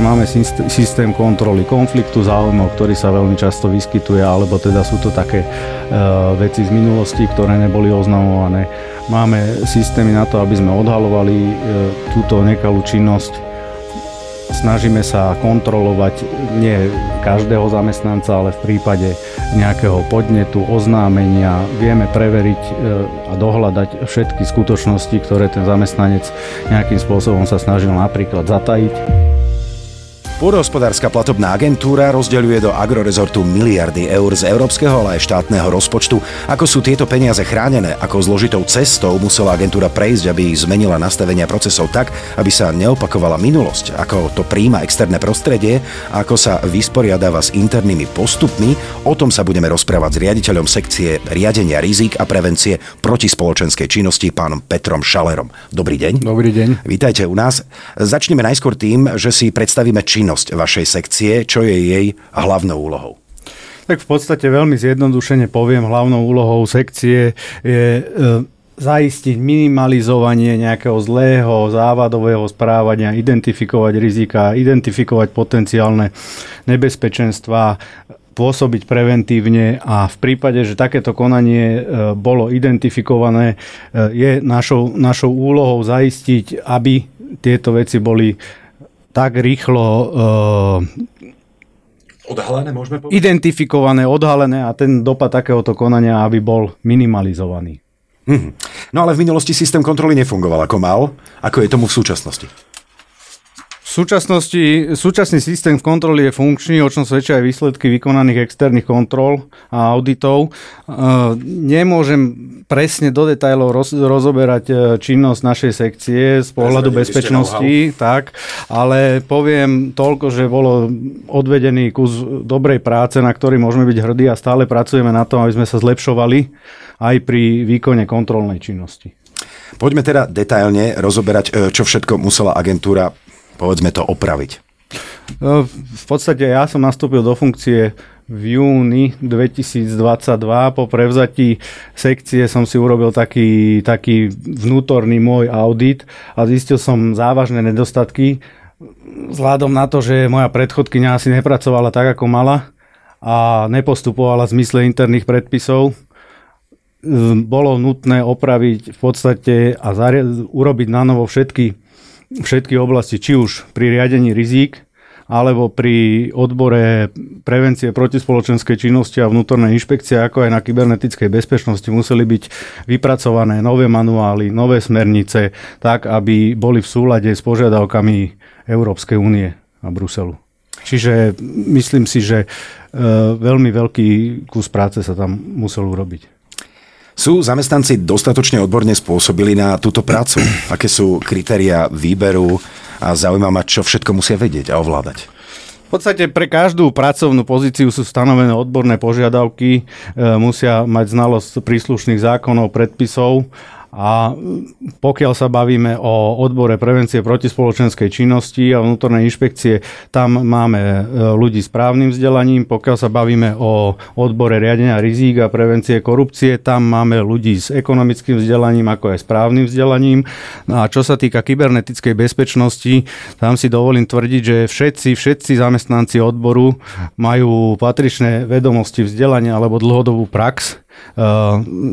máme systém kontroly konfliktu záujmov, ktorý sa veľmi často vyskytuje, alebo teda sú to také uh, veci z minulosti, ktoré neboli oznamované. Máme systémy na to, aby sme odhalovali uh, túto nekalú činnosť Snažíme sa kontrolovať nie každého zamestnanca, ale v prípade nejakého podnetu, oznámenia vieme preveriť e, a dohľadať všetky skutočnosti, ktoré ten zamestnanec nejakým spôsobom sa snažil napríklad zatajiť. Pôdohospodárska platobná agentúra rozdeľuje do agrorezortu miliardy eur z európskeho, ale aj štátneho rozpočtu. Ako sú tieto peniaze chránené, ako zložitou cestou musela agentúra prejsť, aby zmenila nastavenia procesov tak, aby sa neopakovala minulosť, ako to príjma externé prostredie, ako sa vysporiadáva s internými postupmi, o tom sa budeme rozprávať s riaditeľom sekcie riadenia rizik a prevencie proti spoločenskej činnosti pánom Petrom Šalerom. Dobrý deň. Dobrý deň. Vítajte u nás. Začneme najskôr tým, že si predstavíme činnosť činnosť vašej sekcie, čo je jej hlavnou úlohou? Tak v podstate veľmi zjednodušene poviem, hlavnou úlohou sekcie je e, zaistiť minimalizovanie nejakého zlého, závadového správania, identifikovať rizika, identifikovať potenciálne nebezpečenstva, pôsobiť preventívne a v prípade, že takéto konanie e, bolo identifikované, e, je našou, našou úlohou zaistiť, aby tieto veci boli tak rýchlo uh, odhalené, môžeme povedať? identifikované, odhalené a ten dopad takéhoto konania, aby bol minimalizovaný. Mm-hmm. No ale v minulosti systém kontroly nefungoval ako mal. Ako je tomu v súčasnosti? V súčasnosti, súčasný systém v kontroli je funkčný, o čom svedčia aj výsledky vykonaných externých kontrol a auditov. E, nemôžem presne do detajlov roz, rozoberať e, činnosť našej sekcie z pohľadu bezpečnosti, tak, ale poviem toľko, že bolo odvedený kus dobrej práce, na ktorý môžeme byť hrdí a stále pracujeme na tom, aby sme sa zlepšovali aj pri výkone kontrolnej činnosti. Poďme teda detailne rozoberať, e, čo všetko musela agentúra povedzme to opraviť? No, v podstate ja som nastúpil do funkcie v júni 2022. Po prevzatí sekcie som si urobil taký, taký vnútorný môj audit a zistil som závažné nedostatky vzhľadom na to, že moja predchodkynia asi nepracovala tak, ako mala a nepostupovala v zmysle interných predpisov. Bolo nutné opraviť v podstate a urobiť na novo všetky všetky oblasti, či už pri riadení rizík, alebo pri odbore prevencie protispoločenskej činnosti a vnútornej inšpekcie, ako aj na kybernetickej bezpečnosti, museli byť vypracované nové manuály, nové smernice, tak, aby boli v súlade s požiadavkami Európskej únie a Bruselu. Čiže myslím si, že e, veľmi veľký kus práce sa tam musel urobiť. Sú zamestnanci dostatočne odborne spôsobili na túto prácu? Aké sú kritéria výberu a zaujíma ma, čo všetko musia vedieť a ovládať? V podstate pre každú pracovnú pozíciu sú stanovené odborné požiadavky, e, musia mať znalosť príslušných zákonov, predpisov a pokiaľ sa bavíme o odbore prevencie protispoločenskej činnosti a vnútornej inšpekcie, tam máme e, ľudí s právnym vzdelaním. Pokiaľ sa bavíme o odbore riadenia rizík a prevencie korupcie, tam máme ľudí s ekonomickým vzdelaním ako aj s právnym vzdelaním. No a čo sa týka kybernetickej bezpečnosti, tam si dovolím tvrdiť, že všetci, všetci zamestnanci odboru majú patričné vedomosti vzdelania alebo dlhodobú prax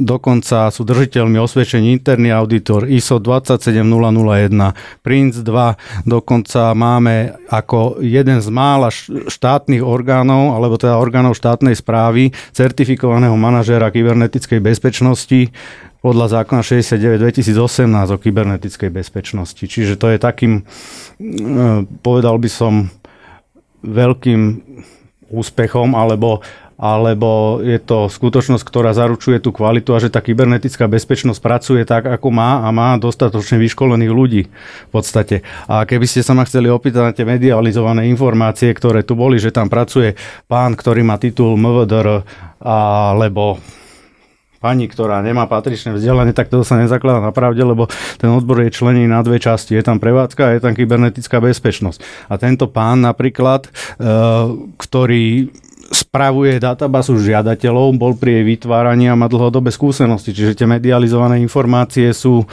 dokonca sú držiteľmi osvedčení interný auditor ISO 27001, PRINCE 2, dokonca máme ako jeden z mála štátnych orgánov, alebo teda orgánov štátnej správy, certifikovaného manažéra kybernetickej bezpečnosti podľa zákona 69 2018 o kybernetickej bezpečnosti. Čiže to je takým, ehm, povedal by som, veľkým úspechom alebo alebo je to skutočnosť, ktorá zaručuje tú kvalitu a že tá kybernetická bezpečnosť pracuje tak, ako má a má dostatočne vyškolených ľudí v podstate. A keby ste sa ma chceli opýtať na tie medializované informácie, ktoré tu boli, že tam pracuje pán, ktorý má titul MVDR alebo pani, ktorá nemá patričné vzdelanie, tak to sa nezakladá na pravde, lebo ten odbor je člený na dve časti. Je tam prevádzka a je tam kybernetická bezpečnosť. A tento pán napríklad, e, ktorý spravuje databázu žiadateľov, bol pri jej vytváraní a má dlhodobé skúsenosti. Čiže tie medializované informácie sú, e,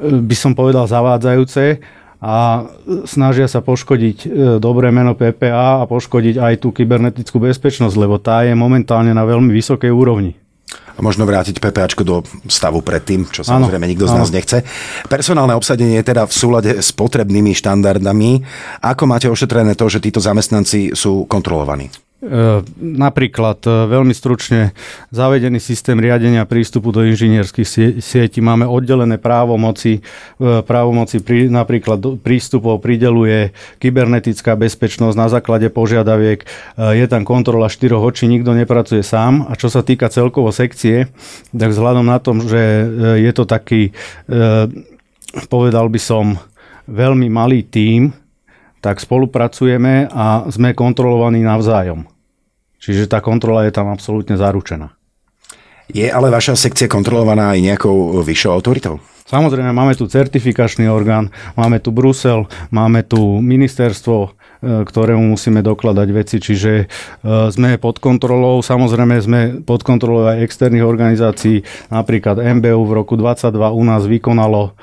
by som povedal, zavádzajúce a snažia sa poškodiť e, dobré meno PPA a poškodiť aj tú kybernetickú bezpečnosť, lebo tá je momentálne na veľmi vysokej úrovni. A možno vrátiť PPAčko do stavu predtým, čo samozrejme nikto z nás nechce. Personálne obsadenie je teda v súlade s potrebnými štandardami. Ako máte ošetrené to, že títo zamestnanci sú kontrolovaní? E, napríklad e, veľmi stručne zavedený systém riadenia prístupu do inžinierských sietí. Máme oddelené právomoci. E, právomoci pri, napríklad prístupov prideluje kybernetická bezpečnosť na základe požiadaviek. Je tam kontrola štyroch očí, nikto nepracuje sám. A čo sa týka celkovo sekcie, tak vzhľadom na tom, že je to taký, povedal by som, veľmi malý tím, tak spolupracujeme a sme kontrolovaní navzájom. Čiže tá kontrola je tam absolútne zaručená. Je ale vaša sekcia kontrolovaná aj nejakou vyššou autoritou? Samozrejme, máme tu certifikačný orgán, máme tu Brusel, máme tu ministerstvo, e, ktorému musíme dokladať veci, čiže e, sme pod kontrolou, samozrejme sme pod kontrolou aj externých organizácií, napríklad MBU v roku 22 u nás vykonalo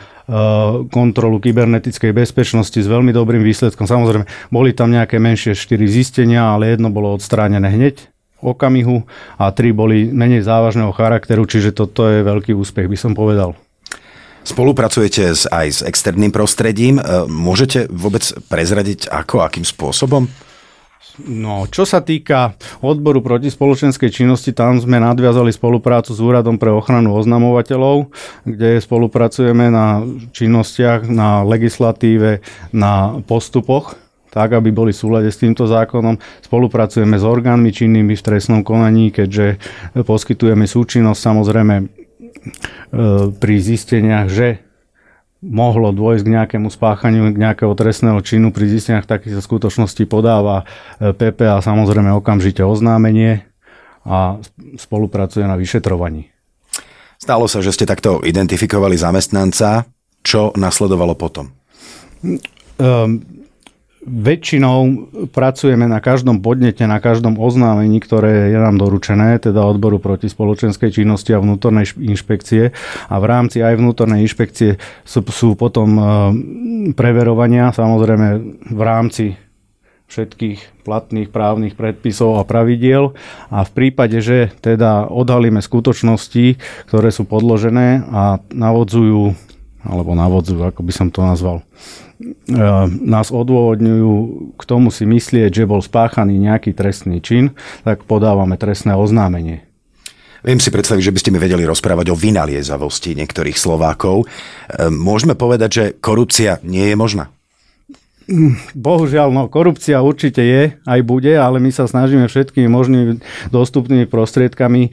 kontrolu kybernetickej bezpečnosti s veľmi dobrým výsledkom. Samozrejme, boli tam nejaké menšie štyri zistenia, ale jedno bolo odstránené hneď okamihu a tri boli menej závažného charakteru, čiže toto je veľký úspech, by som povedal. Spolupracujete aj s externým prostredím. Eh, môžete vôbec prezradiť ako, akým spôsobom? No, čo sa týka odboru proti spoločenskej činnosti, tam sme nadviazali spoluprácu s Úradom pre ochranu oznamovateľov, kde spolupracujeme na činnostiach, na legislatíve, na postupoch, tak, aby boli v súlade s týmto zákonom. Spolupracujeme s orgánmi činnými v trestnom konaní, keďže poskytujeme súčinnosť samozrejme e, pri zisteniach, že mohlo dôjsť k nejakému spáchaniu nejakého trestného činu pri zisteniach takýchto skutočností podáva PPA samozrejme okamžite oznámenie a spolupracuje na vyšetrovaní. Stalo sa, že ste takto identifikovali zamestnanca. Čo nasledovalo potom? Um, väčšinou pracujeme na každom podnete, na každom oznámení, ktoré je nám doručené, teda odboru proti spoločenskej činnosti a vnútornej inšpekcie. A v rámci aj vnútornej inšpekcie sú, sú potom e, preverovania, samozrejme v rámci všetkých platných právnych predpisov a pravidiel a v prípade, že teda odhalíme skutočnosti, ktoré sú podložené a navodzujú, alebo navodzujú, ako by som to nazval, E, nás odôvodňujú k tomu si myslieť, že bol spáchaný nejaký trestný čin, tak podávame trestné oznámenie. Viem si predstaviť, že by ste mi vedeli rozprávať o vynaliezavosti niektorých Slovákov. E, môžeme povedať, že korupcia nie je možná? Bohužiaľ, no, korupcia určite je, aj bude, ale my sa snažíme všetkými možnými dostupnými prostriedkami e,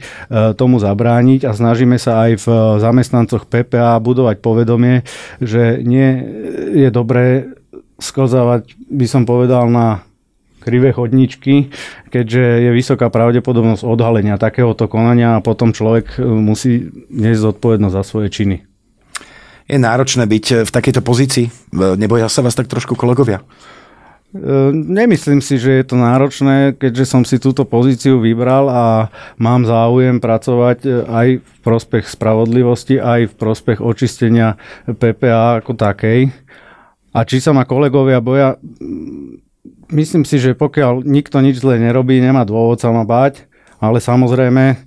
tomu zabrániť a snažíme sa aj v zamestnancoch PPA budovať povedomie, že nie je dobré sklzávať, by som povedal, na krivé chodničky, keďže je vysoká pravdepodobnosť odhalenia takéhoto konania a potom človek musí niesť zodpovednosť za svoje činy. Je náročné byť v takejto pozícii? Neboja sa vás tak trošku kolegovia? E, nemyslím si, že je to náročné, keďže som si túto pozíciu vybral a mám záujem pracovať aj v prospech spravodlivosti, aj v prospech očistenia PPA ako takej. A či sa ma kolegovia boja, myslím si, že pokiaľ nikto nič zle nerobí, nemá dôvod sa ma báť, ale samozrejme,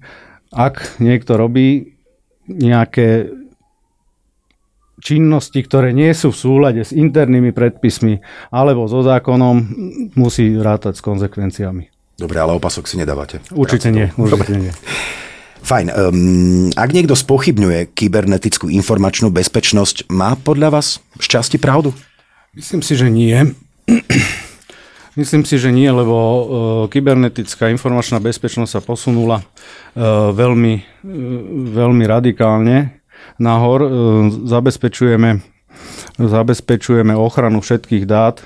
ak niekto robí nejaké činnosti, ktoré nie sú v súlade s internými predpismi alebo so zákonom, musí rátať s konsekvenciami. Dobre, ale opasok si nedávate. Určite nie, určite nie. Fajn. Um, ak niekto spochybňuje kybernetickú informačnú bezpečnosť, má podľa vás šťastie pravdu? Myslím si, že nie. Myslím si, že nie, lebo uh, kybernetická informačná bezpečnosť sa posunula uh, veľmi, uh, veľmi radikálne nahor. E, zabezpečujeme, zabezpečujeme ochranu všetkých dát, e,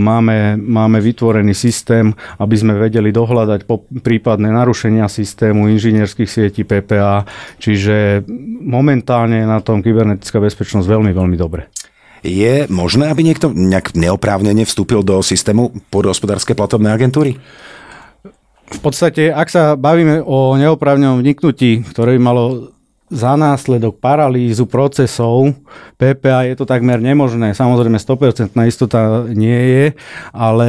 máme, máme vytvorený systém, aby sme vedeli dohľadať po prípadné narušenia systému inžinierských sietí PPA, čiže momentálne je na tom kybernetická bezpečnosť veľmi, veľmi dobre. Je možné, aby niekto nejak neoprávnene vstúpil do systému podhospodárskej platobnej agentúry? V podstate, ak sa bavíme o neoprávnenom vniknutí, ktoré by malo za následok paralýzu procesov PPA je to takmer nemožné. Samozrejme 100% istota nie je, ale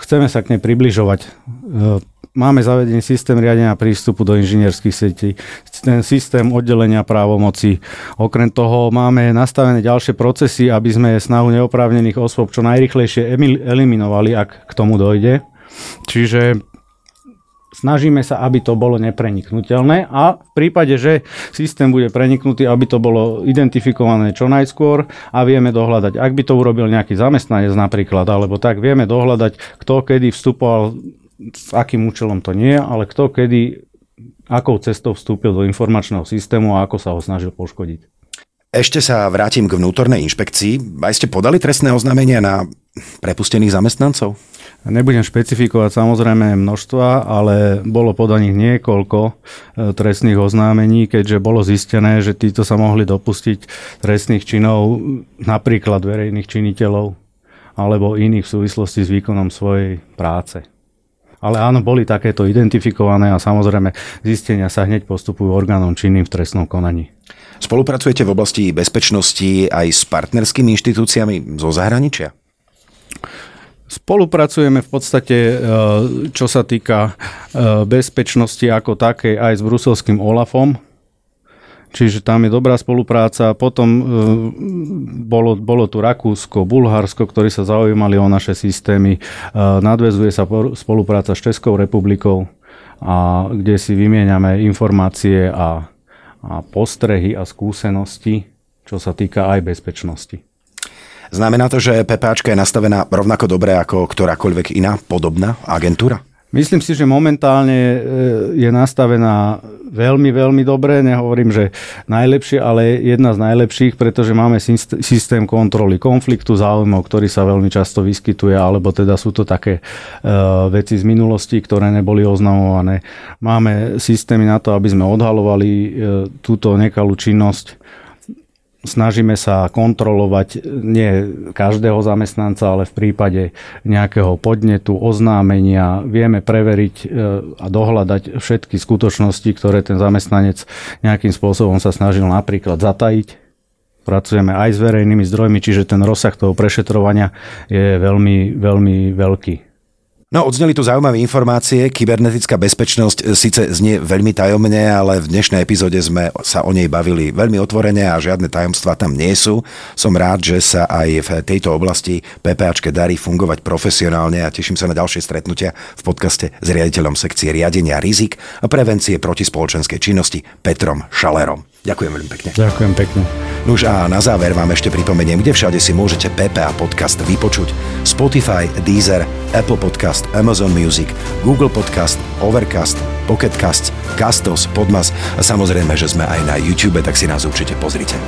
chceme sa k nej približovať. E, máme zavedený systém riadenia prístupu do inžinierských sietí, ten systém oddelenia právomoci. Okrem toho máme nastavené ďalšie procesy, aby sme snahu neoprávnených osôb čo najrychlejšie eliminovali, ak k tomu dojde. Čiže snažíme sa, aby to bolo nepreniknutelné a v prípade, že systém bude preniknutý, aby to bolo identifikované čo najskôr a vieme dohľadať, ak by to urobil nejaký zamestnanec napríklad, alebo tak vieme dohľadať, kto kedy vstupoval, s akým účelom to nie, ale kto kedy, akou cestou vstúpil do informačného systému a ako sa ho snažil poškodiť. Ešte sa vrátim k vnútornej inšpekcii. Aj ste podali trestné oznámenia na prepustených zamestnancov? Nebudem špecifikovať samozrejme množstva, ale bolo podaných niekoľko e, trestných oznámení, keďže bolo zistené, že títo sa mohli dopustiť trestných činov napríklad verejných činiteľov alebo iných v súvislosti s výkonom svojej práce. Ale áno, boli takéto identifikované a samozrejme zistenia sa hneď postupujú orgánom činným v trestnom konaní. Spolupracujete v oblasti bezpečnosti aj s partnerskými inštitúciami zo zahraničia? Spolupracujeme v podstate, e, čo sa týka e, bezpečnosti ako takej, aj s bruselským OLAFom. Čiže tam je dobrá spolupráca. Potom e, bolo, bolo tu Rakúsko, Bulharsko, ktorí sa zaujímali o naše systémy. Nadvezuje sa spolupráca s Českou republikou, a kde si vymieňame informácie a, a postrehy a skúsenosti, čo sa týka aj bezpečnosti. Znamená to, že PPAčka je nastavená rovnako dobre ako ktorákoľvek iná podobná agentúra? Myslím si, že momentálne e, je nastavená veľmi, veľmi dobre. Nehovorím, že najlepšie, ale jedna z najlepších, pretože máme systém kontroly konfliktu záujmov, ktorý sa veľmi často vyskytuje, alebo teda sú to také uh, veci z minulosti, ktoré neboli oznamované. Máme systémy na to, aby sme odhalovali uh, túto nekalú činnosť Snažíme sa kontrolovať nie každého zamestnanca, ale v prípade nejakého podnetu, oznámenia vieme preveriť e, a dohľadať všetky skutočnosti, ktoré ten zamestnanec nejakým spôsobom sa snažil napríklad zatajiť. Pracujeme aj s verejnými zdrojmi, čiže ten rozsah toho prešetrovania je veľmi, veľmi veľký. No, odzneli tu zaujímavé informácie. Kybernetická bezpečnosť e, síce znie veľmi tajomne, ale v dnešnej epizóde sme sa o nej bavili veľmi otvorene a žiadne tajomstvá tam nie sú. Som rád, že sa aj v tejto oblasti PPAčke darí fungovať profesionálne a teším sa na ďalšie stretnutia v podcaste s riaditeľom sekcie riadenia rizik a prevencie proti spoločenskej činnosti Petrom Šalerom. Ďakujem veľmi pekne. Ďakujem pekne. Nuž a na záver vám ešte pripomeniem, kde všade si môžete PPA podcast vypočuť. Spotify, Deezer, Apple Podcast, Amazon Music, Google Podcast, Overcast, Pocketcast, Castos, Podmas a samozrejme, že sme aj na YouTube, tak si nás určite pozrite.